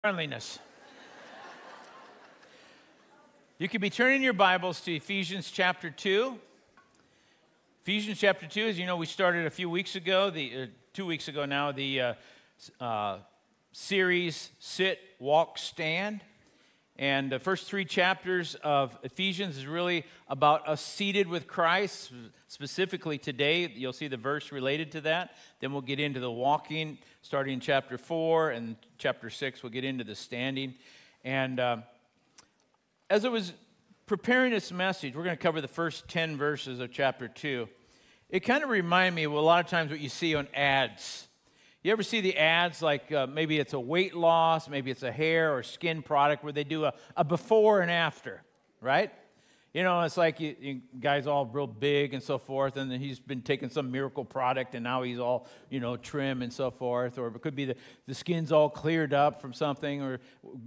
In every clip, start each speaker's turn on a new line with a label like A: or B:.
A: friendliness. you could be turning your Bibles to Ephesians chapter 2. Ephesians chapter 2, as you know, we started a few weeks ago, the, uh, two weeks ago now, the uh, uh, series Sit, Walk, Stand. And the first three chapters of Ephesians is really about us seated with Christ. Specifically today, you'll see the verse related to that. Then we'll get into the walking, starting in chapter 4, and chapter 6, we'll get into the standing. And uh, as I was preparing this message, we're going to cover the first 10 verses of chapter 2. It kind of reminded me of a lot of times what you see on ads you ever see the ads like uh, maybe it's a weight loss, maybe it's a hair or skin product where they do a, a before and after, right? You know, it's like you, you guys all real big and so forth, and then he's been taking some miracle product and now he's all, you know, trim and so forth. Or it could be the, the skin's all cleared up from something or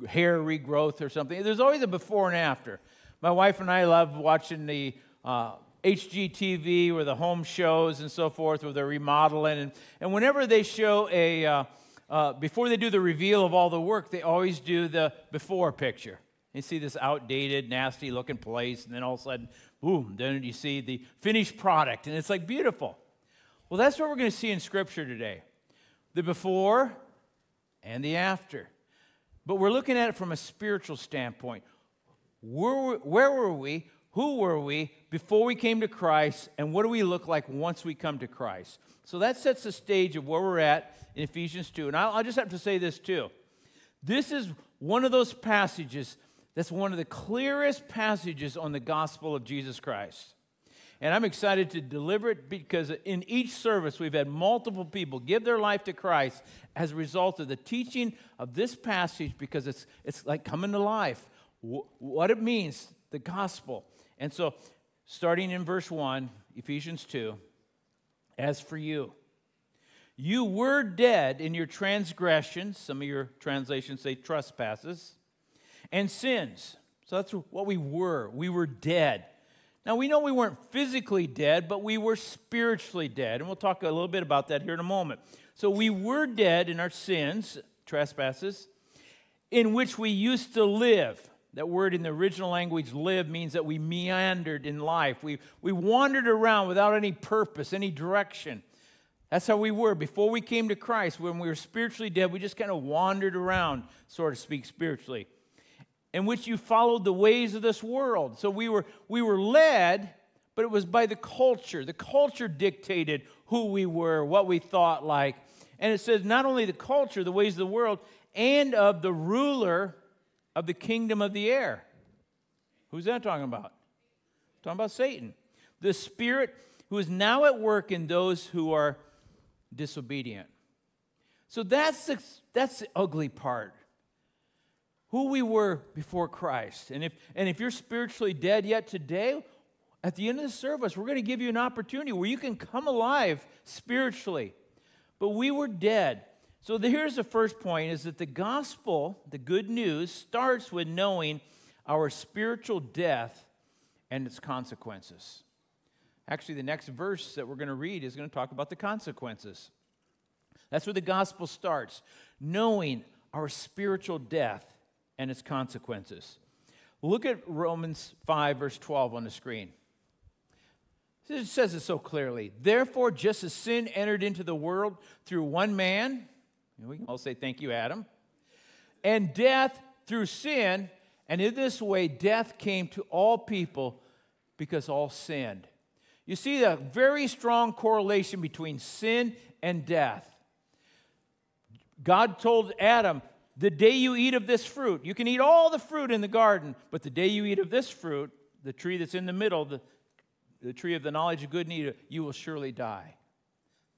A: hair regrowth or something. There's always a before and after. My wife and I love watching the uh, HGTV or the home shows and so forth, where they're remodeling. And, and whenever they show a, uh, uh, before they do the reveal of all the work, they always do the before picture. You see this outdated, nasty looking place, and then all of a sudden, boom, then you see the finished product, and it's like beautiful. Well, that's what we're going to see in Scripture today the before and the after. But we're looking at it from a spiritual standpoint. Where, where were we? Who were we before we came to Christ? And what do we look like once we come to Christ? So that sets the stage of where we're at in Ephesians 2. And I'll, I'll just have to say this too. This is one of those passages that's one of the clearest passages on the gospel of Jesus Christ. And I'm excited to deliver it because in each service, we've had multiple people give their life to Christ as a result of the teaching of this passage because it's, it's like coming to life. What it means, the gospel. And so, starting in verse 1, Ephesians 2, as for you, you were dead in your transgressions, some of your translations say trespasses, and sins. So that's what we were. We were dead. Now, we know we weren't physically dead, but we were spiritually dead. And we'll talk a little bit about that here in a moment. So, we were dead in our sins, trespasses, in which we used to live. That word in the original language, live, means that we meandered in life. We, we wandered around without any purpose, any direction. That's how we were. Before we came to Christ, when we were spiritually dead, we just kind of wandered around, so to speak, spiritually, in which you followed the ways of this world. So we were, we were led, but it was by the culture. The culture dictated who we were, what we thought like. And it says not only the culture, the ways of the world, and of the ruler of the kingdom of the air. Who's that talking about? Talking about Satan. The spirit who is now at work in those who are disobedient. So that's the, that's the ugly part. Who we were before Christ. And if, and if you're spiritually dead yet today, at the end of the service, we're going to give you an opportunity where you can come alive spiritually. But we were dead. So the, here's the first point is that the gospel, the good news, starts with knowing our spiritual death and its consequences. Actually, the next verse that we're going to read is going to talk about the consequences. That's where the gospel starts, knowing our spiritual death and its consequences. Look at Romans 5, verse 12 on the screen. It says it so clearly. Therefore, just as sin entered into the world through one man, we can all say, Thank you, Adam. And death through sin, and in this way, death came to all people because all sinned. You see the very strong correlation between sin and death. God told Adam, The day you eat of this fruit, you can eat all the fruit in the garden, but the day you eat of this fruit, the tree that's in the middle, the, the tree of the knowledge of good and evil, you will surely die.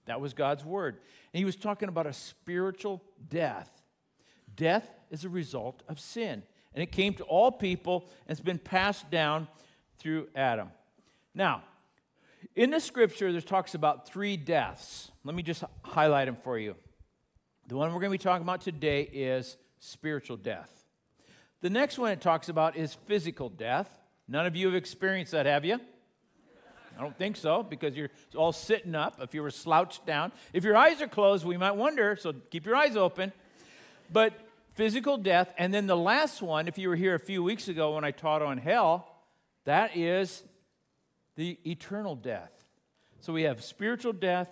A: That was God's word. And he was talking about a spiritual death. Death is a result of sin. And it came to all people and it's been passed down through Adam. Now, in the scripture, there talks about three deaths. Let me just highlight them for you. The one we're going to be talking about today is spiritual death. The next one it talks about is physical death. None of you have experienced that, have you? I don't think so because you're all sitting up. If you were slouched down, if your eyes are closed, we might wonder, so keep your eyes open. But physical death. And then the last one, if you were here a few weeks ago when I taught on hell, that is the eternal death. So we have spiritual death,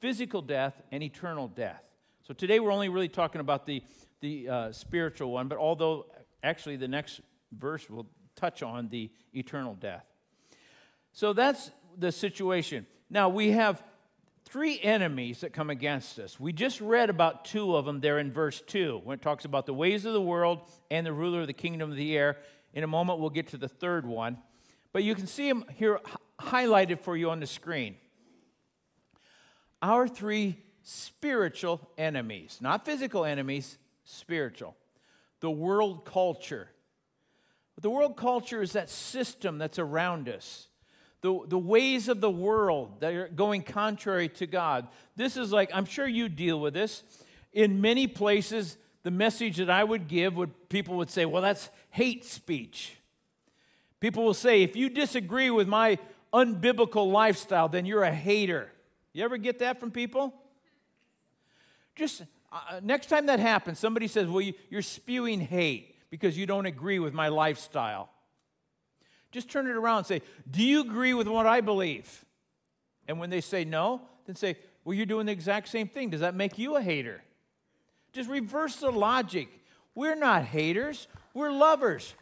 A: physical death, and eternal death. So today we're only really talking about the, the uh, spiritual one, but although actually the next verse will touch on the eternal death. So that's the situation. Now we have three enemies that come against us. We just read about two of them there in verse 2 when it talks about the ways of the world and the ruler of the kingdom of the air. In a moment, we'll get to the third one. But you can see them here highlighted for you on the screen. Our three spiritual enemies, not physical enemies, spiritual. The world culture. The world culture is that system that's around us. The, the ways of the world that are going contrary to God. This is like, I'm sure you deal with this. In many places, the message that I would give would people would say, well, that's hate speech. People will say, if you disagree with my unbiblical lifestyle, then you're a hater. You ever get that from people? Just uh, next time that happens, somebody says, Well, you, you're spewing hate because you don't agree with my lifestyle. Just turn it around and say, Do you agree with what I believe? And when they say no, then say, Well, you're doing the exact same thing. Does that make you a hater? Just reverse the logic. We're not haters, we're lovers.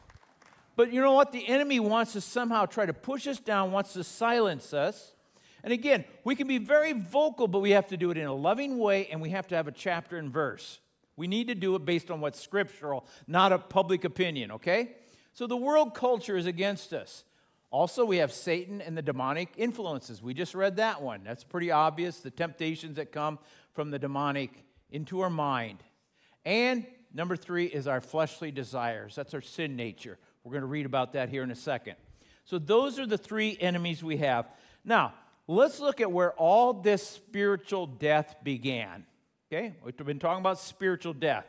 A: But you know what? The enemy wants to somehow try to push us down, wants to silence us. And again, we can be very vocal, but we have to do it in a loving way, and we have to have a chapter and verse. We need to do it based on what's scriptural, not a public opinion, okay? So the world culture is against us. Also, we have Satan and the demonic influences. We just read that one. That's pretty obvious. The temptations that come from the demonic into our mind. And number three is our fleshly desires. That's our sin nature. We're going to read about that here in a second. So, those are the three enemies we have. Now, let's look at where all this spiritual death began. Okay, we've been talking about spiritual death.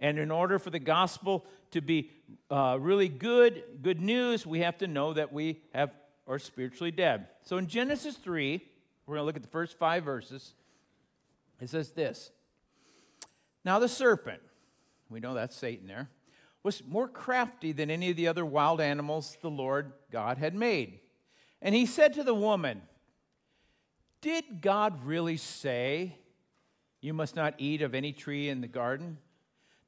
A: And in order for the gospel to be uh, really good, good news, we have to know that we have are spiritually dead. So in Genesis 3, we're going to look at the first five verses. It says this Now the serpent, we know that's Satan there, was more crafty than any of the other wild animals the Lord God had made. And he said to the woman, did God really say you must not eat of any tree in the garden?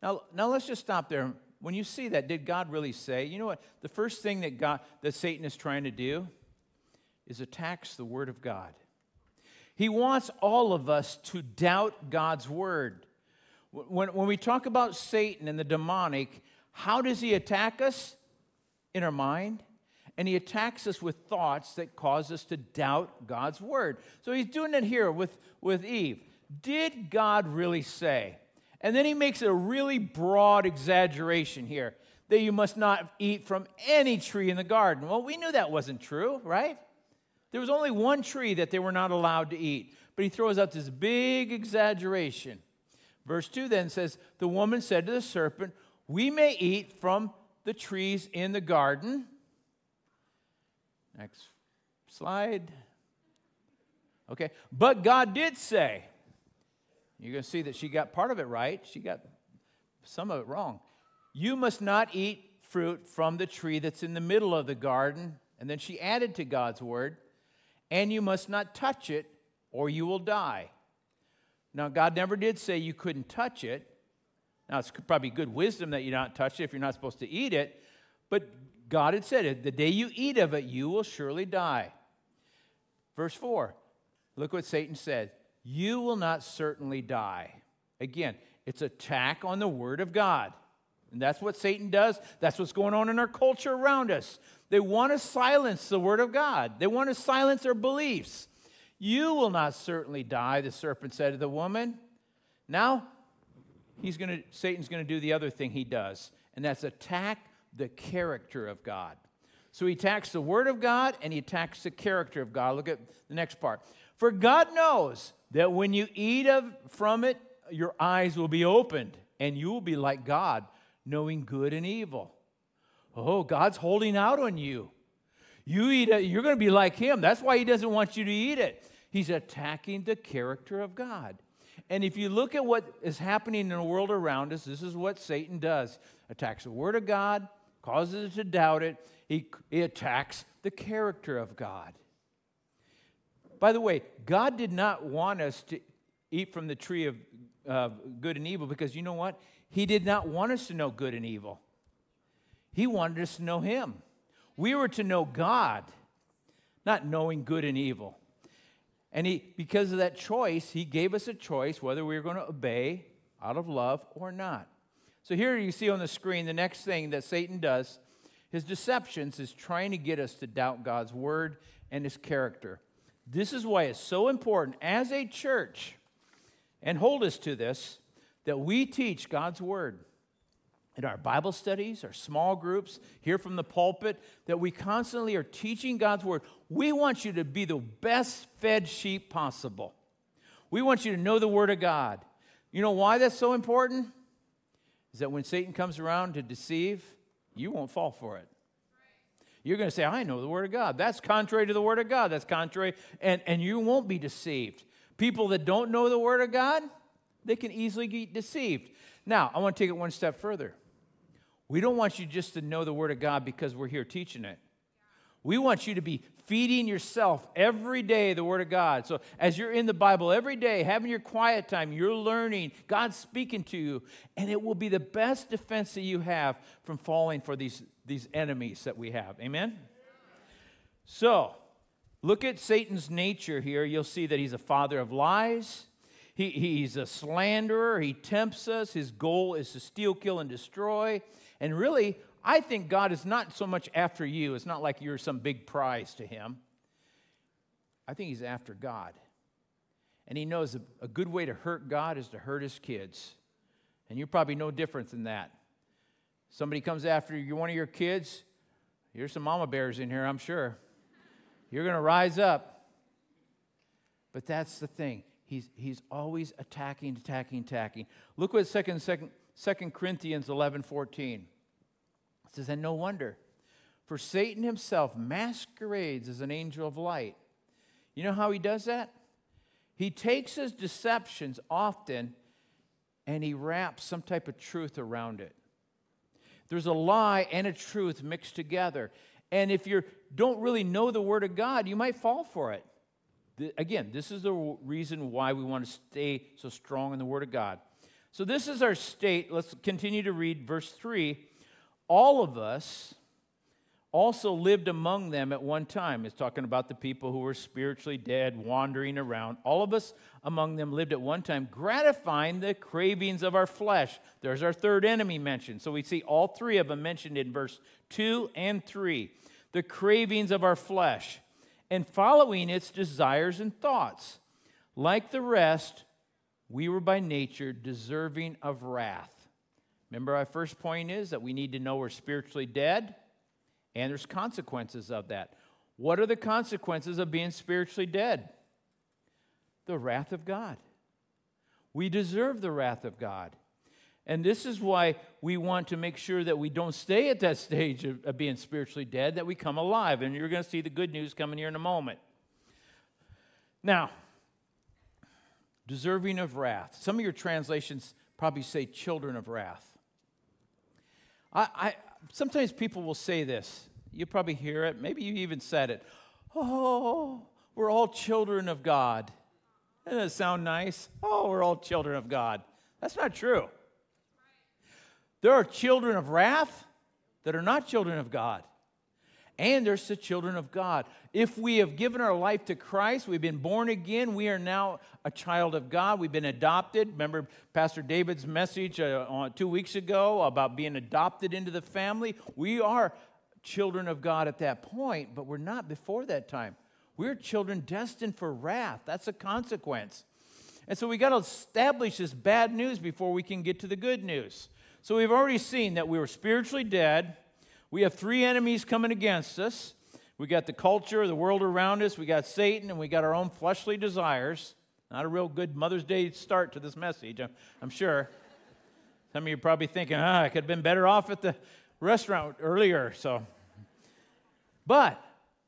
A: Now, now let's just stop there. When you see that, did God really say? You know what? The first thing that God that Satan is trying to do is attacks the word of God. He wants all of us to doubt God's word. When, when we talk about Satan and the demonic, how does he attack us? In our mind, and he attacks us with thoughts that cause us to doubt God's word. So he's doing it here with, with Eve. Did God really say? And then he makes a really broad exaggeration here that you must not eat from any tree in the garden. Well, we knew that wasn't true, right? There was only one tree that they were not allowed to eat. But he throws out this big exaggeration. Verse 2 then says, The woman said to the serpent, We may eat from the trees in the garden. Next slide. Okay, but God did say, you're going to see that she got part of it right, she got some of it wrong. You must not eat fruit from the tree that's in the middle of the garden. And then she added to God's word, and you must not touch it, or you will die. Now, God never did say you couldn't touch it. Now, it's probably good wisdom that you not touch it if you're not supposed to eat it. But God had said it, the day you eat of it, you will surely die. Verse 4, look what Satan said. You will not certainly die. Again, it's attack on the word of God. And that's what Satan does. That's what's going on in our culture around us. They want to silence the word of God. They want to silence our beliefs. You will not certainly die, the serpent said to the woman. Now, he's to Satan's going to do the other thing he does, and that's attack the character of God. So he attacks the Word of God and he attacks the character of God. Look at the next part. For God knows that when you eat of, from it, your eyes will be opened and you will be like God, knowing good and evil. Oh, God's holding out on you. You eat it, you're going to be like Him. That's why He doesn't want you to eat it. He's attacking the character of God. And if you look at what is happening in the world around us, this is what Satan does attacks the Word of God, causes us to doubt it, he, he attacks the character of God. By the way, God did not want us to eat from the tree of uh, good and evil because you know what? He did not want us to know good and evil. He wanted us to know Him. We were to know God, not knowing good and evil. And he, because of that choice, he gave us a choice whether we were going to obey out of love or not. So here you see on the screen the next thing that Satan does. His deceptions is trying to get us to doubt God's word and his character. This is why it's so important as a church, and hold us to this, that we teach God's word in our Bible studies, our small groups, here from the pulpit, that we constantly are teaching God's word. We want you to be the best fed sheep possible. We want you to know the word of God. You know why that's so important? Is that when Satan comes around to deceive, you won't fall for it. You're going to say, I know the Word of God. That's contrary to the Word of God. That's contrary, and, and you won't be deceived. People that don't know the Word of God, they can easily get deceived. Now, I want to take it one step further. We don't want you just to know the Word of God because we're here teaching it. We want you to be feeding yourself every day the Word of God. So as you're in the Bible every day, having your quiet time, you're learning, God's speaking to you, and it will be the best defense that you have from falling for these, these enemies that we have. Amen? So, look at Satan's nature here. You'll see that he's a father of lies. He, he's a slanderer. He tempts us. His goal is to steal, kill, and destroy. And really, I think God is not so much after you. It's not like you're some big prize to him. I think he's after God. And he knows a, a good way to hurt God is to hurt his kids. And you're probably no different than that. Somebody comes after you, one of your kids, here's some mama bears in here, I'm sure. You're going to rise up. But that's the thing. He's, he's always attacking, attacking, attacking. Look what 2, 2, 2 Corinthians 11 14 it says, And no wonder, for Satan himself masquerades as an angel of light. You know how he does that? He takes his deceptions often and he wraps some type of truth around it. There's a lie and a truth mixed together. And if you don't really know the Word of God, you might fall for it. Again, this is the reason why we want to stay so strong in the Word of God. So, this is our state. Let's continue to read verse 3 all of us also lived among them at one time. It's talking about the people who were spiritually dead, wandering around. All of us among them lived at one time, gratifying the cravings of our flesh. There's our third enemy mentioned. So we see all three of them mentioned in verse 2 and 3. The cravings of our flesh, and following its desires and thoughts. Like the rest, we were by nature deserving of wrath. Remember, our first point is that we need to know we're spiritually dead, and there's consequences of that. What are the consequences of being spiritually dead? The wrath of God. We deserve the wrath of God. And this is why we want to make sure that we don't stay at that stage of, of being spiritually dead, that we come alive. And you're going to see the good news coming here in a moment. Now, deserving of wrath. Some of your translations probably say children of wrath. I, sometimes people will say this. You probably hear it. Maybe you even said it. Oh, we're all children of God. Doesn't that sound nice? Oh, we're all children of God. That's not true. There are children of wrath that are not children of God and there's the children of God. If we have given our life to Christ, we've been born again, we are now a child of God. We've been adopted. Remember Pastor David's message uh, two weeks ago about being adopted into the family? We are children of God at that point, but we're not before that time. We're children destined for wrath. That's a consequence. And so we got to establish this bad news before we can get to the good news. So we've already seen that we were spiritually dead we have three enemies coming against us. We got the culture, the world around us, we got Satan, and we got our own fleshly desires. Not a real good Mother's Day start to this message, I'm, sure. Some of you are probably thinking, ah, I could have been better off at the restaurant earlier. So, but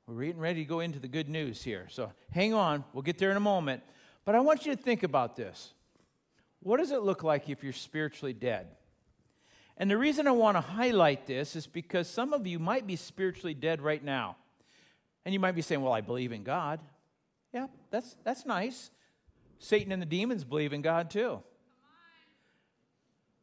A: we're getting ready to go into the good news here. So hang on, we'll get there in a moment. But I want you to think about this. what does it look like if you're spiritually dead? And the reason I want to highlight this is because some of you might be spiritually dead right now. And you might be saying, Well, I believe in God. Yeah, that's, that's nice. Satan and the demons believe in God too.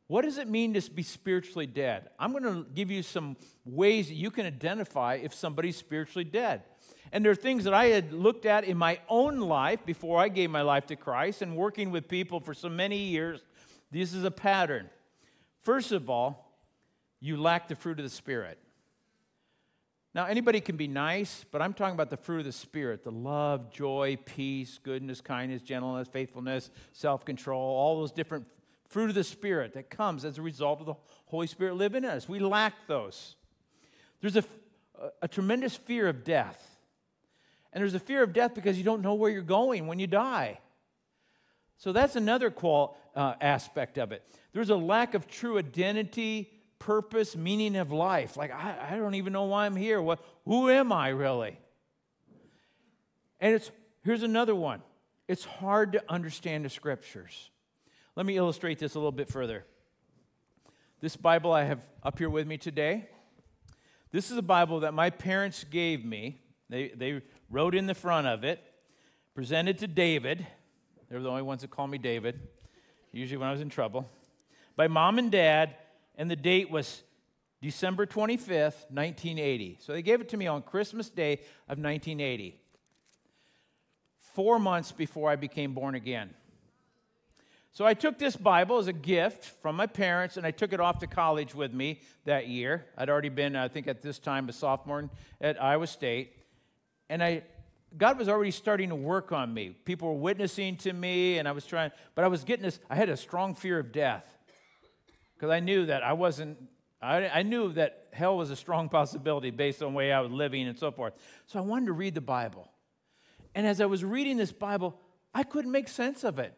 A: What does it mean to be spiritually dead? I'm going to give you some ways that you can identify if somebody's spiritually dead. And there are things that I had looked at in my own life before I gave my life to Christ and working with people for so many years. This is a pattern. First of all, you lack the fruit of the Spirit. Now, anybody can be nice, but I'm talking about the fruit of the Spirit the love, joy, peace, goodness, kindness, gentleness, faithfulness, self control, all those different fruit of the Spirit that comes as a result of the Holy Spirit living in us. We lack those. There's a, a, tremendous fear of death. And there's a fear of death because you don't know where you're going when you die. So that's another qual, uh, aspect of it. There's a lack of true identity, purpose, meaning of life. Like, I, I don't even know why I'm here. What, who am I really? And it's here's another one. It's hard to understand the scriptures. Let me illustrate this a little bit further. This Bible I have up here with me today, this is a Bible that my parents gave me. They, they wrote in the front of it, presented to David. They're the only ones that call me David, usually when I was in trouble, by mom and dad, and the date was December 25th, 1980. So they gave it to me on Christmas Day of 1980, four months before I became born again. So I took this Bible as a gift from my parents, and I took it off to college with me that year. I'd already been, I think, at this time, a sophomore at Iowa State. And I, God was already starting to work on me. People were witnessing to me, and I was trying, but I was getting this, I had a strong fear of death because I knew that I wasn't, I, I knew that hell was a strong possibility based on the way I was living and so forth. So I wanted to read the Bible. And as I was reading this Bible, I couldn't make sense of it.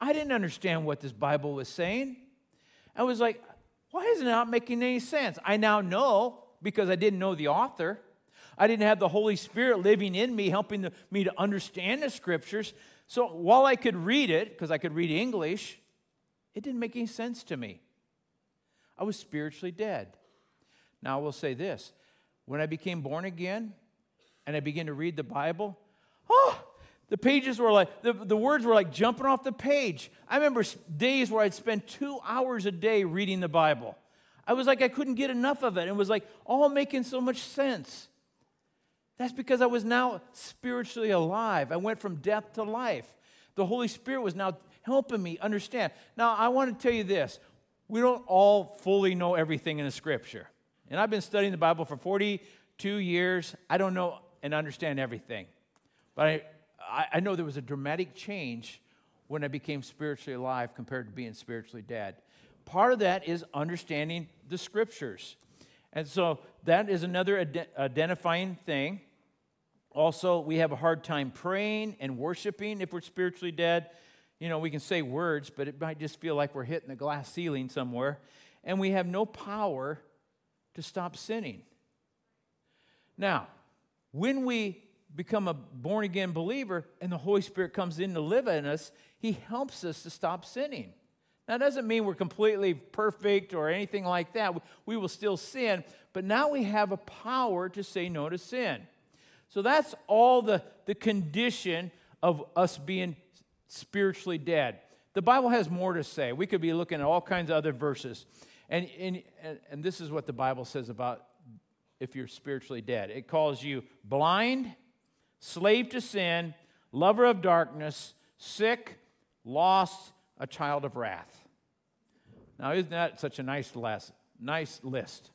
A: I didn't understand what this Bible was saying. I was like, why is it not making any sense? I now know because I didn't know the author. I didn't have the Holy Spirit living in me, helping the, me to understand the scriptures. So while I could read it, because I could read English, it didn't make any sense to me. I was spiritually dead. Now, I will say this when I became born again and I began to read the Bible, oh, the pages were like, the, the words were like jumping off the page. I remember days where I'd spend two hours a day reading the Bible. I was like, I couldn't get enough of it. It was like all making so much sense. That's because I was now spiritually alive. I went from death to life. The Holy Spirit was now helping me understand. Now, I want to tell you this we don't all fully know everything in the scripture. And I've been studying the Bible for 42 years. I don't know and understand everything. But I, I, know there was a dramatic change when I became spiritually alive compared to being spiritually dead. Part of that is understanding the scriptures. And so that is another ad- identifying thing. Also, we have a hard time praying and worshiping if we're spiritually dead. You know, we can say words, but it might just feel like we're hitting a glass ceiling somewhere. And we have no power to stop sinning. Now, when we become a born again believer and the Holy Spirit comes in to live in us, He helps us to stop sinning. Now, that doesn't mean we're completely perfect or anything like that. We will still sin, but now we have a power to say no to sin. So that's all the, the condition of us being spiritually dead. The Bible has more to say. We could be looking at all kinds of other verses. And, and, and this is what the Bible says about if you're spiritually dead it calls you blind slave to sin, lover of darkness, sick, lost, a child of wrath. Now, isn't that such a nice list? Nice list.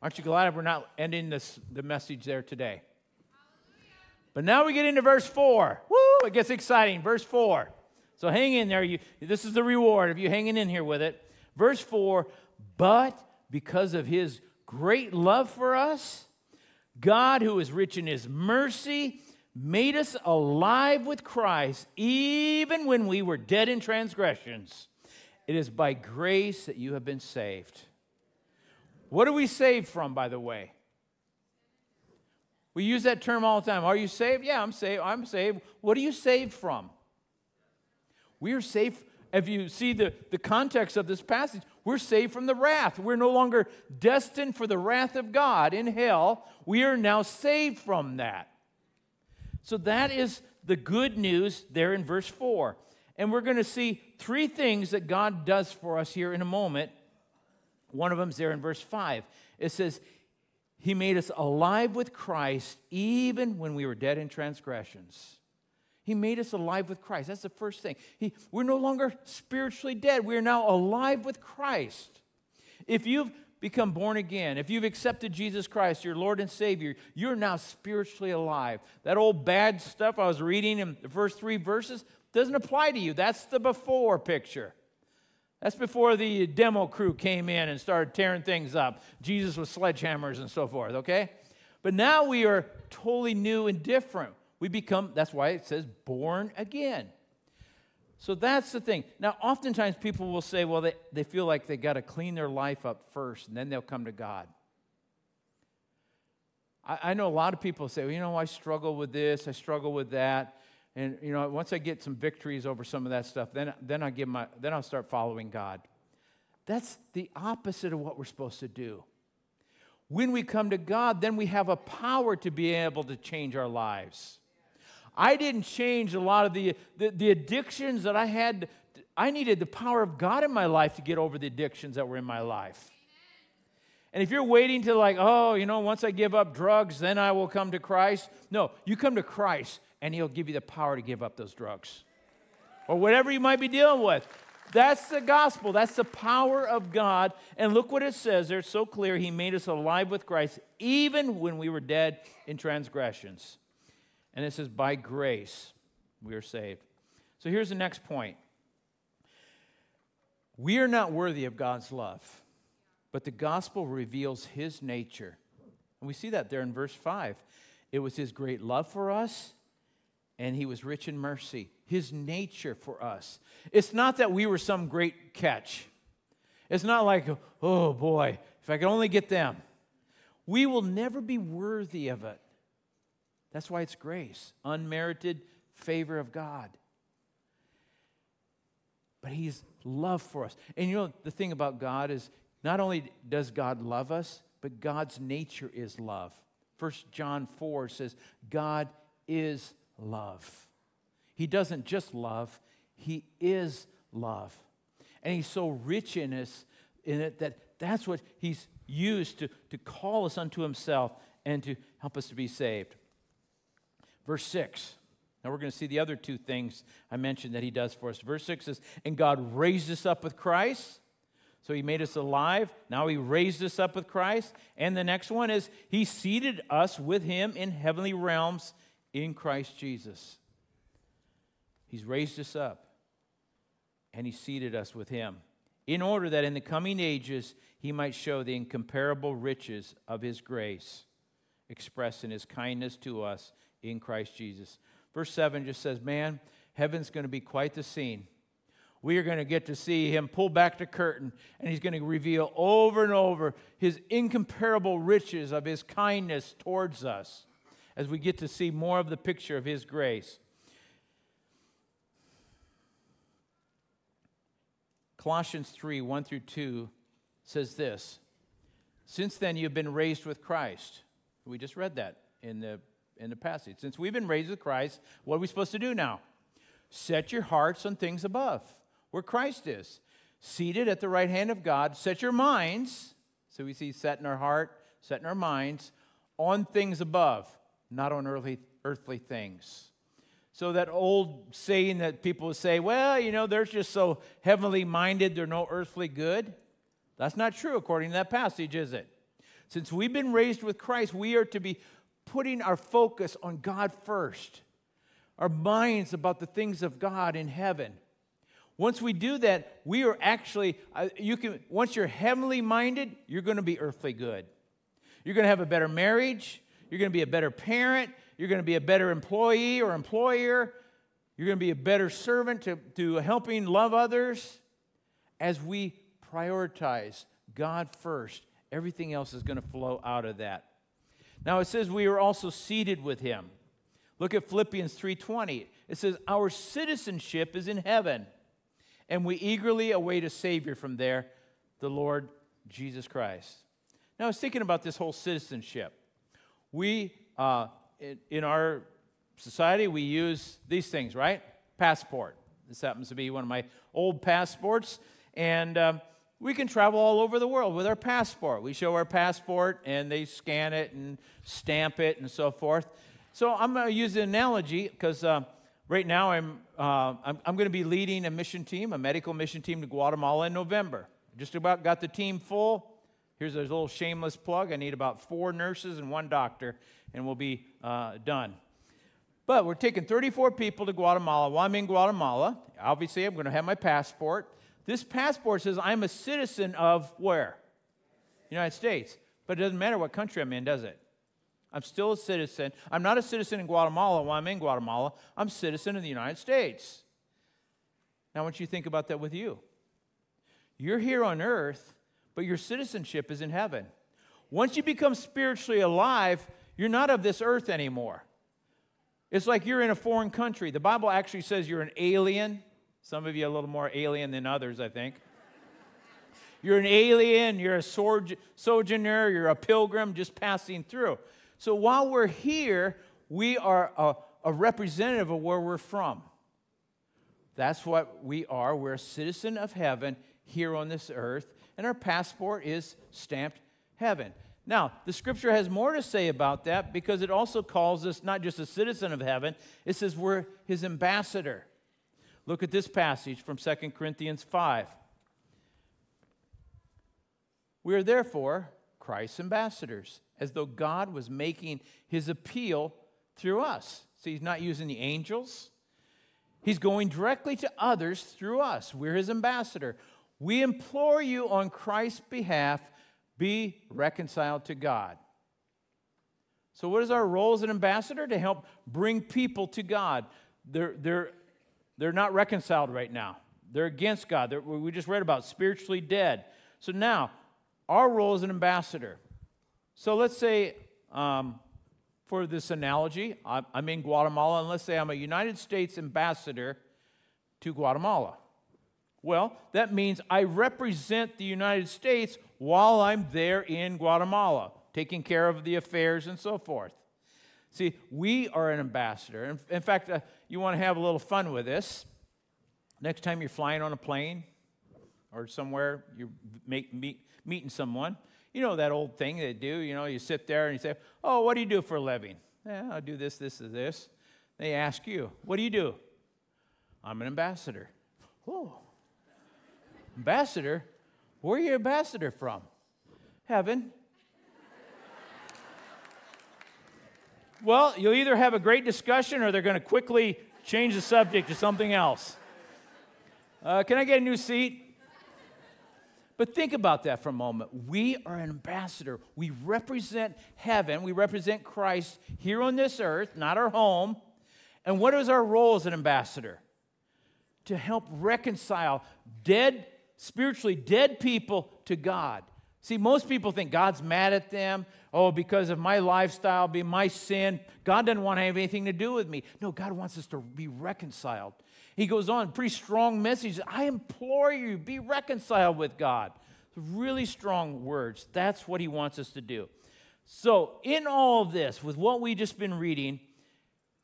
A: Aren't you glad we're not ending this, the message there today? But now we get into verse 4. Woo, it gets exciting. Verse 4. So hang in there. You, this is the reward of you hanging in here with it. Verse 4 But because of his great love for us, God, who is rich in his mercy, made us alive with Christ even when we were dead in transgressions. It is by grace that you have been saved. What are we saved from, by the way? We use that term all the time. Are you saved? Yeah, I'm saved. I'm saved. What are you saved from? We are saved if you see the, the context of this passage, we're saved from the wrath. We're no longer destined for the wrath of God in hell. We are now saved from that. So that is the good news there in verse 4. And we're going to see three things that God does for us here in a moment. One of them is there in verse 5. It says, He made us alive with Christ even when we were dead in transgressions. He made us alive with Christ. That's the first thing. He, we're no longer spiritually dead. We are now alive with Christ. If you've become born again, if you've accepted Jesus Christ, your Lord and Savior, you're now spiritually alive. That old bad stuff I was reading in the first three verses doesn't apply to you. That's the before picture. That's before the demo crew came in and started tearing things up. Jesus with sledgehammers and so forth, okay? But now we are totally new and different. We become, that's why it says born again. So that's the thing. Now, oftentimes people will say, well, they, they feel like they got to clean their life up first and then they'll come to God. I, I know a lot of people say, well, you know, I struggle with this, I struggle with that. And, you know, once I get some victories over some of that stuff, then, then, I give my, then I'll start following God. That's the opposite of what we're supposed to do. When we come to God, then we have a power to be able to change our lives. I didn't change a lot of the, the, the, addictions that I had. I needed the power of God in my life to get over the addictions that were in my life. And if you're waiting to, like, oh, you know, once I give up drugs, then I will come to Christ. No, you come to Christ and He'll give you the power to give up those drugs or whatever you might be dealing with. That's the gospel. That's the power of God. And look what it says there. It's so clear. He made us alive with Christ, even when we were dead in transgressions. And it says, by grace we are saved. So here's the next point we are not worthy of God's love, but the gospel reveals his nature. And we see that there in verse 5. It was his great love for us, and he was rich in mercy. His nature for us. It's not that we were some great catch. It's not like, oh boy, if I could only get them. We will never be worthy of it. That's why it's grace, unmerited favor of God. But He's love for us. And you know, the thing about God is not only does God love us, but God's nature is love. First John 4 says, God is love. He doesn't just love, He is love. And He's so rich in us in it that that's what He's used to, to call us unto Himself and to help us to be saved. Verse 6. Now we're going to see the other two things I mentioned that he does for us. Verse 6 says, And God raised us up with Christ. So he made us alive. Now he raised us up with Christ. And the next one is, He seated us with him in heavenly realms in Christ Jesus. He's raised us up and he seated us with him in order that in the coming ages he might show the incomparable riches of his grace expressed in his kindness to us in Christ Jesus. Verse 7 just says, Man, heaven's going to be quite the scene. We are going to get to see him pull back the curtain, and he's going to reveal over and over his incomparable riches of his kindness towards us as we get to see more of the picture of his grace. Colossians 3 1 through 2 says this Since then you've been raised with Christ. We just read that in the in the passage. Since we've been raised with Christ, what are we supposed to do now? Set your hearts on things above, where Christ is, seated at the right hand of God. Set your minds, so we see set in our heart, set in our minds, on things above, not on earthly, earthly things. So, that old saying that people say, well, you know, they're just so heavenly minded, they're no earthly good. That's not true according to that passage, is it? Since we've been raised with Christ, we are to be putting our focus on God first, our minds about the things of God in heaven. Once we do that, we are actually, uh, you can, once you're heavenly minded, you're going to be earthly good. You're going to have a better marriage. You're going to be a better parent. You're going to be a better employee or employer. You're going to be a better servant to, to helping love others. As we prioritize God first, everything else is going to flow out of that. Now it says we are also seated with him. Look at Philippians 3:20. It says our citizenship is in heaven, and we eagerly await a Savior from there, the Lord Jesus Christ. Now, I was thinking about this whole citizenship. We, uh, in, in our society, we use these things, right? Passport. This happens to be one of my old passports. And um, we can travel all over the world with our passport. We show our passport and they scan it and stamp it and so forth. So I'm going to use an analogy because uh, right now I'm, uh, I'm, I'm going to be leading a mission team, a medical mission team to Guatemala in November. Just about got the team full. Here's a little shameless plug. I need about four nurses and one doctor, and we'll be uh, done. But we're taking 34 people to Guatemala. While I'm in Guatemala, obviously I'm going to have my passport. This passport says I'm a citizen of where? United States. But it doesn't matter what country I'm in, does it? I'm still a citizen. I'm not a citizen in Guatemala while I'm in Guatemala. I'm a citizen of the United States. Now, I want you to think about that with you. You're here on earth, but your citizenship is in heaven. Once you become spiritually alive, you're not of this earth anymore. It's like you're in a foreign country. The Bible actually says you're an alien some of you a little more alien than others, I think. You're an alien, you're a sojourner, you're a pilgrim just passing through. So while we're here, we are a, a representative of where we're from. That's what we are. We're a citizen of heaven here on this earth, and our passport is stamped heaven. Now, the scripture has more to say about that because it also calls us not just a citizen of heaven, it says we're his ambassador. Look at this passage from 2 Corinthians 5. We are therefore Christ's ambassadors, as though God was making his appeal through us. See, he's not using the angels, he's going directly to others through us. We're his ambassador. We implore you on Christ's behalf, be reconciled to God. So, what is our role as an ambassador? To help bring people to God. They're, they're they're not reconciled right now. They're against God. They're, we just read about spiritually dead. So now, our role as an ambassador. So let's say, um, for this analogy, I'm in Guatemala, and let's say I'm a United States ambassador to Guatemala. Well, that means I represent the United States while I'm there in Guatemala, taking care of the affairs and so forth. See, we are an ambassador. In, fact, uh, you want to have a little fun with this. Next time you're flying on a plane or somewhere, you're make, meet, meeting someone, you know that old thing they do. You know, you sit there and you say, Oh, what do you do for a living? Yeah, I do this, this, and this. They ask you, What do you do? I'm an ambassador. Oh, ambassador? Where are you ambassador from? Heaven. Well, you'll either have a great discussion or they're going to quickly change the subject to something else. Uh, can I get a new seat? But think about that for a moment. We are an ambassador. We represent heaven. We represent Christ here on this earth, not our home. And what is our role as an ambassador? To help reconcile dead, spiritually dead people to God. See, most people think God's mad at them. Oh, because of my lifestyle, be my sin, God doesn't want to have anything to do with me. No, God wants us to be reconciled. He goes on, pretty strong message. I implore you, be reconciled with God. Really strong words. That's what he wants us to do. So, in all of this, with what we just been reading,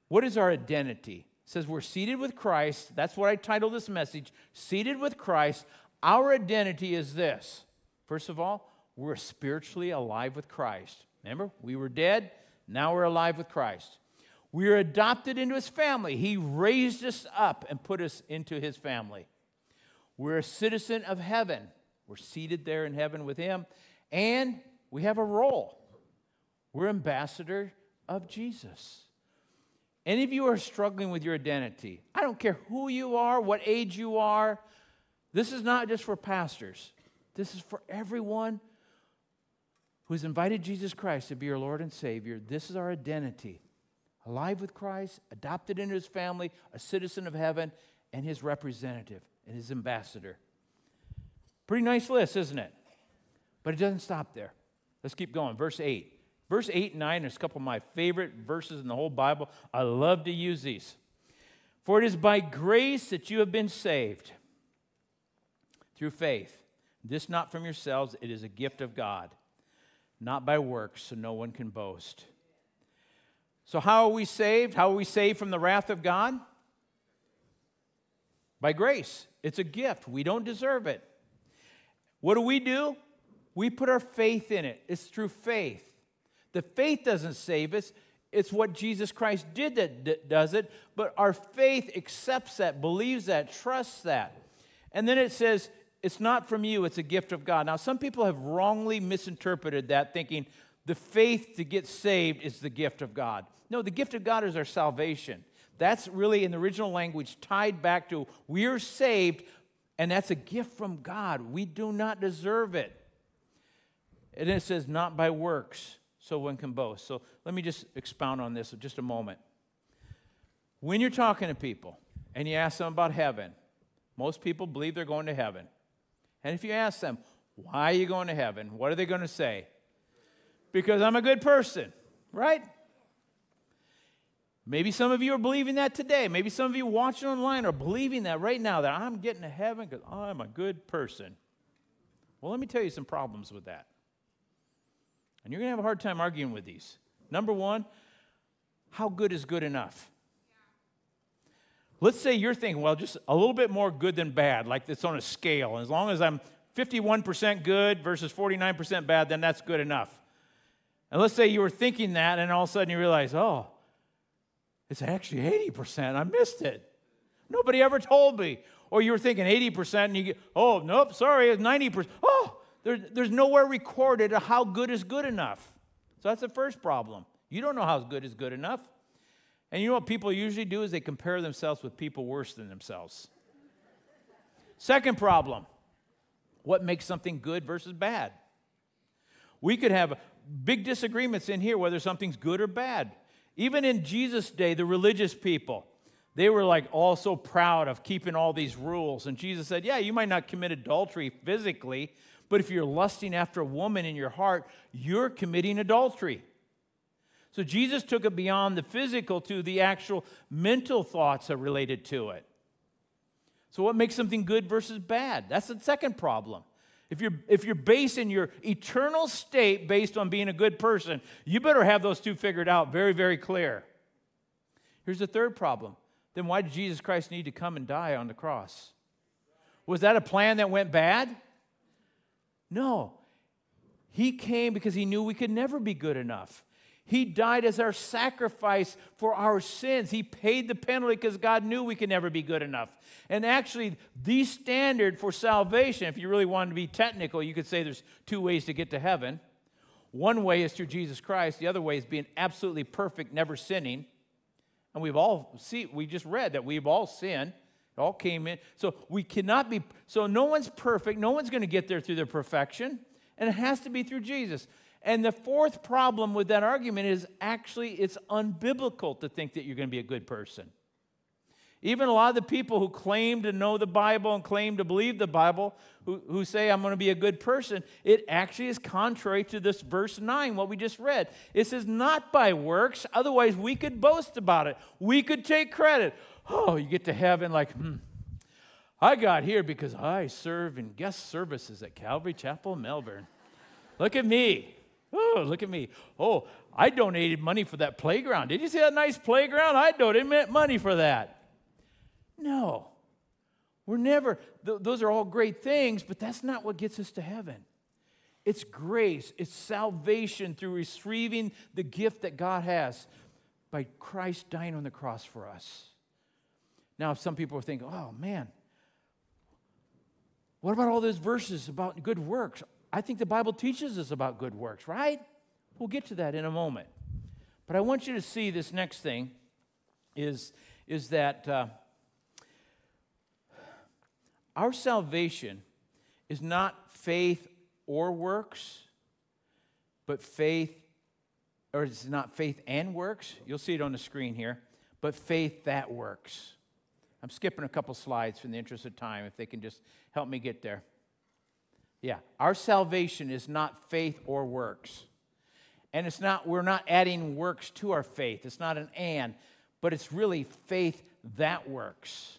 A: what is our identity? It says we're seated with Christ. That's what I titled this message. Seated with Christ. Our identity is this. First of all, we're spiritually alive with Christ. Remember, we were dead, now we're alive with Christ. We are adopted into his family. He raised us up and put us into his family. We're a citizen of heaven. We're seated there in heaven with him. And we have a role. We're ambassador of Jesus. Any of you are struggling with your identity, I don't care who you are, what age you are, this is not just for pastors. This is for everyone who has invited Jesus Christ to be your Lord and Savior, this is our identity. Alive with Christ, adopted into his family, a citizen of heaven, and his representative and his ambassador. Pretty nice list, isn't it? But it doesn't stop there. Let's keep going. Verse 8. Verse 8 and 9 is a couple of my favorite verses in the whole Bible. I love to use these. For it is by grace that you have been saved. Through faith. This not from yourselves, it is a gift of God, not by works, so no one can boast. So, how are we saved? How are we saved from the wrath of God? By grace. It's a gift. We don't deserve it. What do we do? We put our faith in it. It's through faith. The faith doesn't save us, it's what Jesus Christ did that does it, but our faith accepts that, believes that, trusts that. And then it says, it's not from you, it's a gift of God. Now, some people have wrongly misinterpreted that, thinking the faith to get saved is the gift of God. No, the gift of God is our salvation. That's really in the original language tied back to we're saved, and that's a gift from God. We do not deserve it. And it says, not by works, so one can boast. So let me just expound on this just a moment. When you're talking to people and you ask them about heaven, most people believe they're going to heaven. And if you ask them, why are you going to heaven? What are they going to say? Because I'm a good person, right? Maybe some of you are believing that today. Maybe some of you watching online are believing that right now that I'm getting to heaven because I'm a good person. Well, let me tell you some problems with that. And you're going to have a hard time arguing with these. Number one, how good is good enough? Let's say you're thinking, well, just a little bit more good than bad, like it's on a scale. As long as I'm 51% good versus 49% bad, then that's good enough. And let's say you were thinking that, and all of a sudden you realize, oh, it's actually 80%. I missed it. Nobody ever told me. Or you were thinking 80%, and you get, oh, nope, sorry, it's 90%. Oh, there, there's nowhere recorded how good is good enough. So that's the first problem. You don't know how good is good enough. And you know what people usually do is they compare themselves with people worse than themselves. Second problem what makes something good versus bad? We could have big disagreements in here whether something's good or bad. Even in Jesus' day, the religious people, they were like all so proud of keeping all these rules. And Jesus said, Yeah, you might not commit adultery physically, but if you're lusting after a woman in your heart, you're committing adultery. So Jesus took it beyond the physical to the actual mental thoughts that are related to it. So, what makes something good versus bad? That's the second problem. If you're, if you're basing your eternal state based on being a good person, you better have those two figured out very, very clear. Here's the third problem. Then why did Jesus Christ need to come and die on the cross? Was that a plan that went bad? No. He came because he knew we could never be good enough. He died as our sacrifice for our sins. He paid the penalty because God knew we could never be good enough. And actually, the standard for salvation, if you really wanted to be technical, you could say there's two ways to get to heaven. One way is through Jesus Christ, the other way is being absolutely perfect, never sinning. And we've all see we just read that we've all sinned. It all came in. So we cannot be so no one's perfect. No one's going to get there through their perfection. And it has to be through Jesus. And the fourth problem with that argument is actually it's unbiblical to think that you're going to be a good person. Even a lot of the people who claim to know the Bible and claim to believe the Bible, who, who say, I'm going to be a good person, it actually is contrary to this verse 9, what we just read. It says, not by works, otherwise we could boast about it. We could take credit. Oh, you get to heaven like, hmm, I got here because I serve in guest services at Calvary Chapel, Melbourne. Look at me. Oh, look at me. Oh, I donated money for that playground. Did you see that nice playground? I donated money for that. No. We're never, th- those are all great things, but that's not what gets us to heaven. It's grace, it's salvation through receiving the gift that God has by Christ dying on the cross for us. Now, if some people are thinking, oh man, what about all those verses about good works? I think the Bible teaches us about good works, right? We'll get to that in a moment. But I want you to see this next thing is, is that uh, our salvation is not faith or works, but faith, or it's not faith and works. You'll see it on the screen here, but faith that works. I'm skipping a couple slides for the interest of time, if they can just help me get there. Yeah, our salvation is not faith or works. And it's not, we're not adding works to our faith. It's not an and, but it's really faith that works.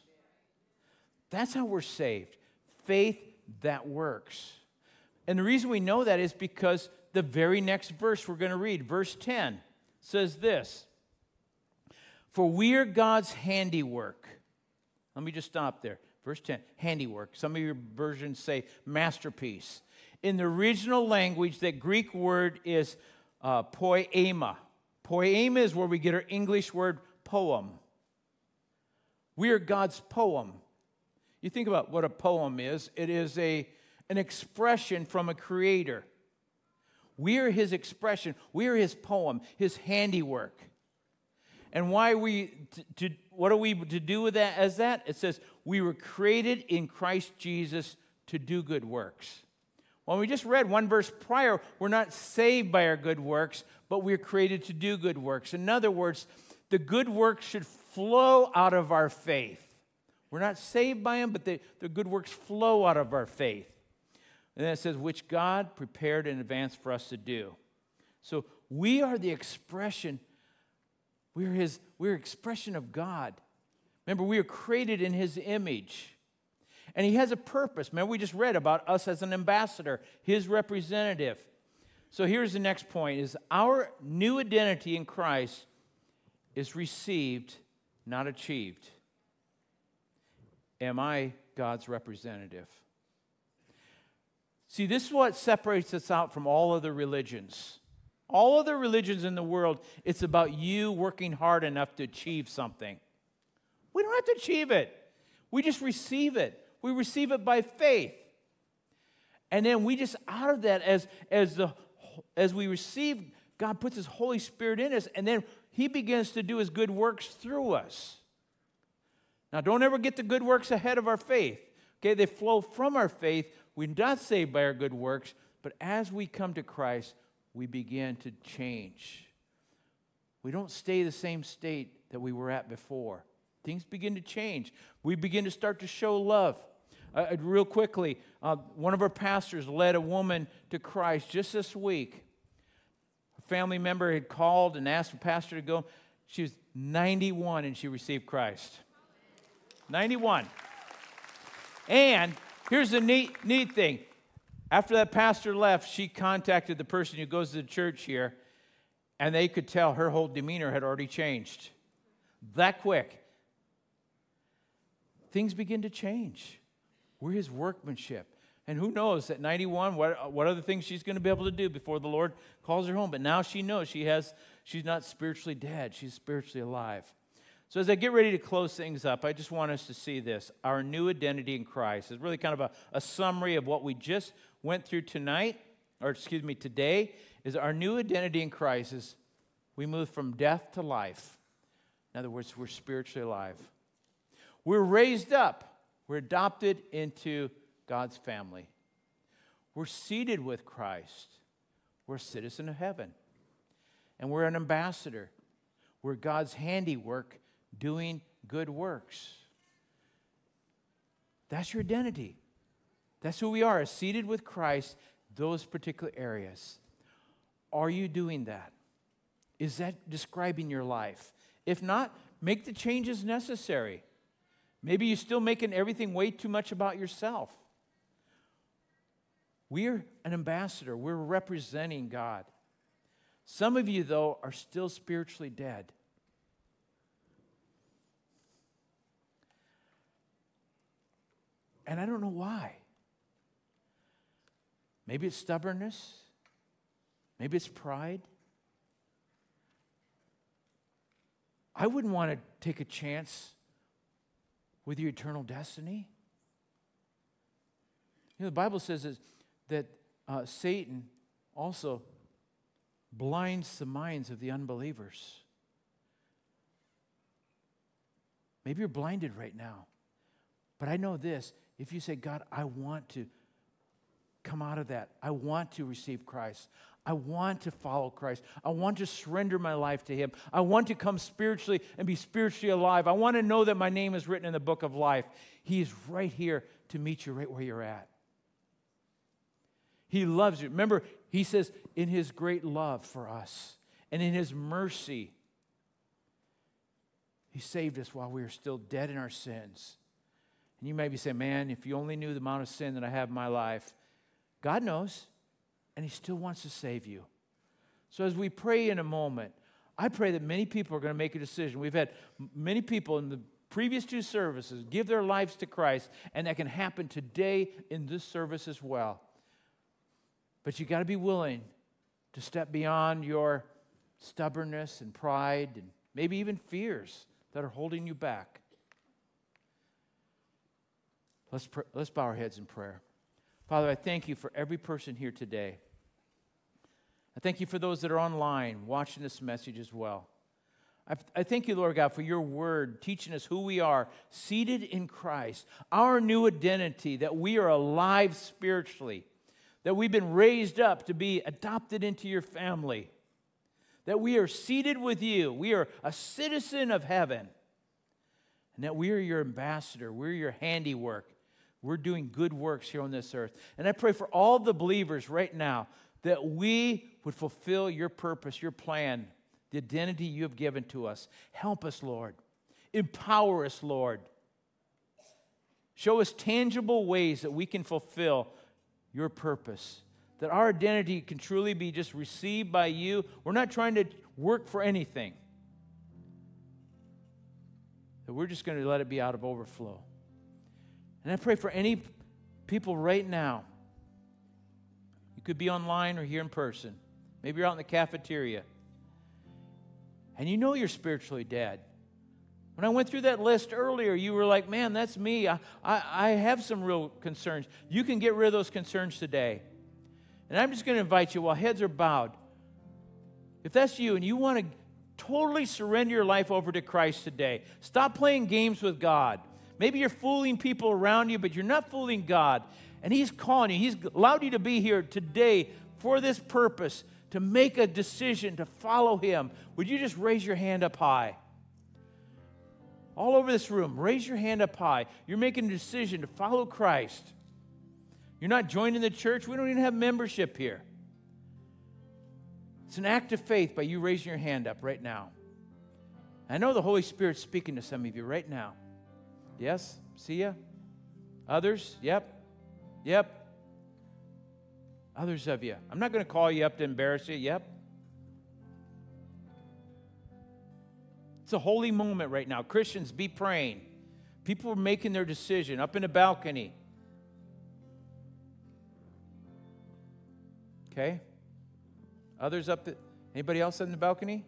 A: That's how we're saved. Faith that works. And the reason we know that is because the very next verse we're going to read, verse 10, says this For we are God's handiwork. Let me just stop there. Verse 10, handiwork. Some of your versions say masterpiece. In the original language, that Greek word is uh, poema. Poema is where we get our English word poem. We are God's poem. You think about what a poem is it is a, an expression from a creator. We are his expression, we are his poem, his handiwork. And why we to, to, what are we to do with that as that? It says we were created in Christ Jesus to do good works. Well, we just read one verse prior, we're not saved by our good works, but we're created to do good works. In other words, the good works should flow out of our faith. We're not saved by them, but they, the good works flow out of our faith. And then it says, which God prepared in advance for us to do. So we are the expression, we're his, we're expression of God. Remember, we are created in his image. And he has a purpose. Remember, we just read about us as an ambassador, his representative. So here's the next point is our new identity in Christ is received, not achieved. Am I God's representative? See, this is what separates us out from all other religions. All other religions in the world, it's about you working hard enough to achieve something. We don't have to achieve it, we just receive it. We receive it by faith. And then we just, out of that, as, as, the, as we receive, God puts His Holy Spirit in us, and then He begins to do His good works through us. Now, don't ever get the good works ahead of our faith. Okay, they flow from our faith, we're not saved by our good works, but as we come to Christ, we begin to change. We don't stay the same state that we were at before. Things begin to change. We begin to start to show love. Uh, uh, real quickly, uh, one of our pastors led a woman to Christ just this week. A family member had called and asked the pastor to go. She was 91 and she received Christ. 91. And Here's the neat, neat thing. After that pastor left, she contacted the person who goes to the church here, and they could tell her whole demeanor had already changed. That quick. Things begin to change. We're his workmanship. And who knows at 91 what, what other things she's going to be able to do before the Lord calls her home. But now she knows she has, she's not spiritually dead, she's spiritually alive. So, as I get ready to close things up, I just want us to see this. Our new identity in Christ is really kind of a, a summary of what we just went through tonight, or excuse me, today, is our new identity in Christ is we move from death to life. In other words, we're spiritually alive. We're raised up, we're adopted into God's family. We're seated with Christ, we're a citizen of heaven, and we're an ambassador. We're God's handiwork doing good works. That's your identity. That's who we are, seated with Christ, those particular areas. Are you doing that? Is that describing your life? If not, make the changes necessary. Maybe you're still making everything way too much about yourself. We're an ambassador, we're representing God. Some of you, though, are still spiritually dead. And I don't know why. Maybe it's stubbornness. Maybe it's pride. I wouldn't want to take a chance with your eternal destiny. You know, the Bible says that uh, Satan also blinds the minds of the unbelievers. Maybe you're blinded right now. But I know this if you say, God, I want to come out of that, I want to receive Christ. I want to follow Christ. I want to surrender my life to Him. I want to come spiritually and be spiritually alive. I want to know that my name is written in the book of life. He is right here to meet you right where you're at. He loves you. Remember, He says, in His great love for us and in His mercy, He saved us while we were still dead in our sins. And you may be saying, man, if you only knew the amount of sin that I have in my life, God knows, and He still wants to save you. So as we pray in a moment, I pray that many people are going to make a decision. We've had many people in the previous two services give their lives to Christ, and that can happen today in this service as well. But you got to be willing to step beyond your stubbornness and pride and maybe even fears that are holding you back. Let's, pr- let's bow our heads in prayer. Father, I thank you for every person here today. I thank you for those that are online watching this message as well. I, I thank you, Lord God, for your word teaching us who we are, seated in Christ, our new identity, that we are alive spiritually, that we've been raised up to be adopted into your family, that we are seated with you, we are a citizen of heaven, and that we are your ambassador, we're your handiwork. We're doing good works here on this earth. And I pray for all the believers right now that we would fulfill your purpose, your plan, the identity you have given to us. Help us, Lord. Empower us, Lord. Show us tangible ways that we can fulfill your purpose, that our identity can truly be just received by you. We're not trying to work for anything, that we're just going to let it be out of overflow. And I pray for any people right now you could be online or here in person. Maybe you're out in the cafeteria. And you know you're spiritually dead. When I went through that list earlier, you were like, man, that's me. I, I, I have some real concerns. You can get rid of those concerns today. And I'm just going to invite you while heads are bowed. If that's you and you want to totally surrender your life over to Christ today, stop playing games with God. Maybe you're fooling people around you, but you're not fooling God. And He's calling you, He's allowed you to be here today for this purpose to make a decision to follow Him. Would you just raise your hand up high? All over this room, raise your hand up high. You're making a decision to follow Christ. You're not joining the church, we don't even have membership here. It's an act of faith by you raising your hand up right now. I know the Holy Spirit's speaking to some of you right now. Yes? See ya? Others? Yep. Yep. Others of you. I'm not going to call you up to embarrass you. Yep. It's a holy moment right now. Christians, be praying. People are making their decision up in a balcony. Okay? Others up the, anybody else in the balcony?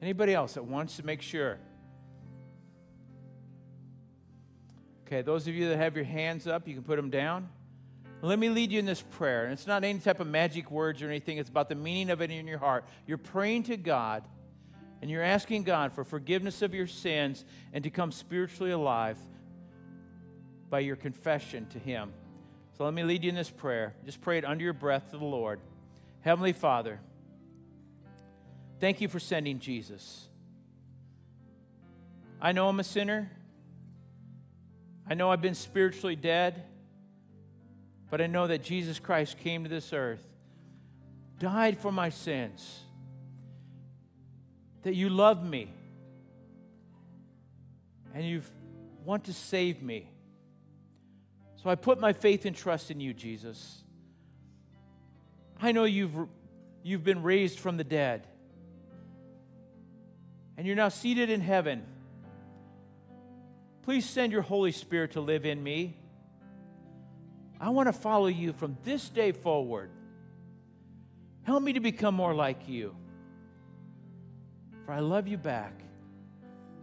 A: Anybody else that wants to make sure Okay, those of you that have your hands up, you can put them down. Let me lead you in this prayer. And it's not any type of magic words or anything, it's about the meaning of it in your heart. You're praying to God and you're asking God for forgiveness of your sins and to come spiritually alive by your confession to Him. So let me lead you in this prayer. Just pray it under your breath to the Lord. Heavenly Father, thank you for sending Jesus. I know I'm a sinner. I know I've been spiritually dead, but I know that Jesus Christ came to this earth, died for my sins, that you love me, and you want to save me. So I put my faith and trust in you, Jesus. I know you've, you've been raised from the dead, and you're now seated in heaven Please send your Holy Spirit to live in me. I want to follow you from this day forward. Help me to become more like you. For I love you back.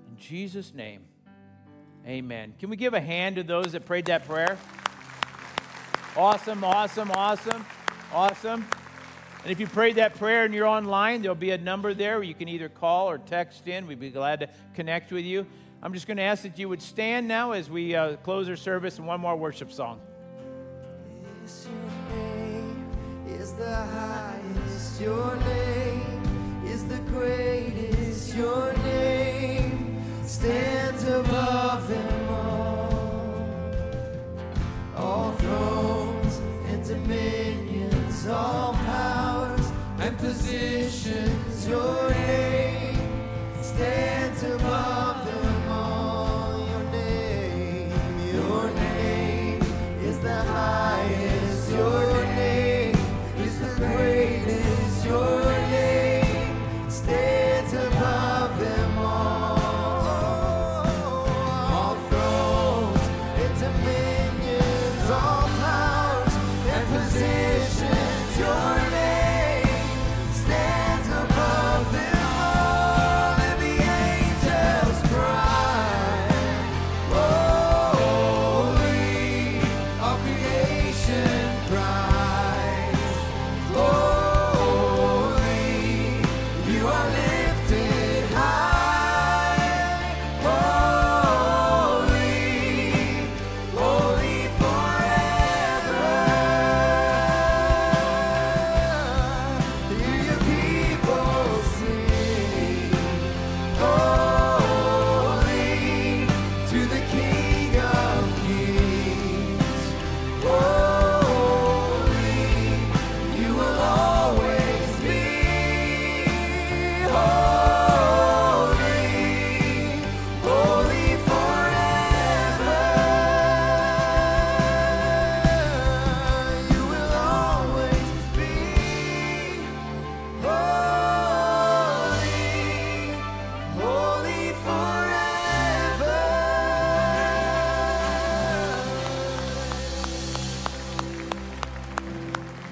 A: In Jesus' name, amen. Can we give a hand to those that prayed that prayer? Awesome, awesome, awesome, awesome. And if you prayed that prayer and you're online, there'll be a number there where you can either call or text in. We'd be glad to connect with you. I'm just going to ask that you would stand now as we uh, close our service and one more worship song. Yes, your name is the highest, your name is the greatest, your name stands above them all. All thrones and dominions, all powers and positions, your name stands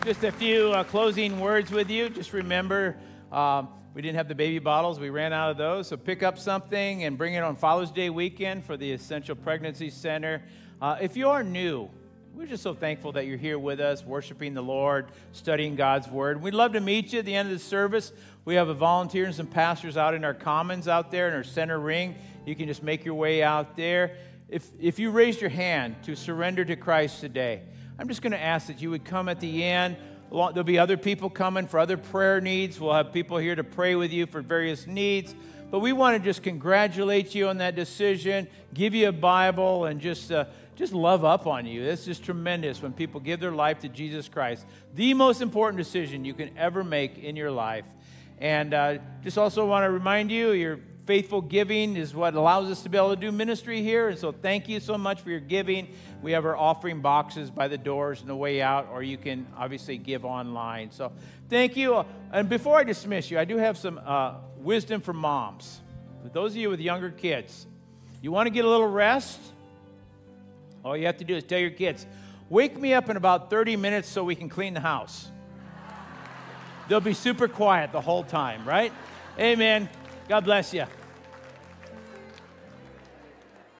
A: just a few uh, closing words with you. Just remember, um, we didn't have the baby bottles. We ran out of those. So pick up something and bring it on Father's Day weekend for the Essential Pregnancy Center. Uh, if you are new, we're just so thankful that you're here with us, worshiping the Lord, studying God's Word. We'd love to meet you at the end of the service. We have a volunteer and some pastors out in our commons out there in our center ring. You can just make your way out there. If, if you raised your hand to surrender to Christ today, I'm just going to ask that you would come at the end. There'll be other people coming for other prayer needs. We'll have people here to pray with you for various needs. But we want to just congratulate you on that decision, give you a Bible, and just. Uh, just love up on you. This is tremendous when people give their life to Jesus Christ. The most important decision you can ever make in your life. And uh, just also want to remind you your faithful giving is what allows us to be able to do ministry here. And so thank you so much for your giving. We have our offering boxes by the doors and the way out, or you can obviously give online. So thank you. And before I dismiss you, I do have some uh, wisdom for moms. For those of you with younger kids, you want to get a little rest? All you have to do is tell your kids, wake me up in about 30 minutes so we can clean the house. They'll be super quiet the whole time, right? Amen. God bless you.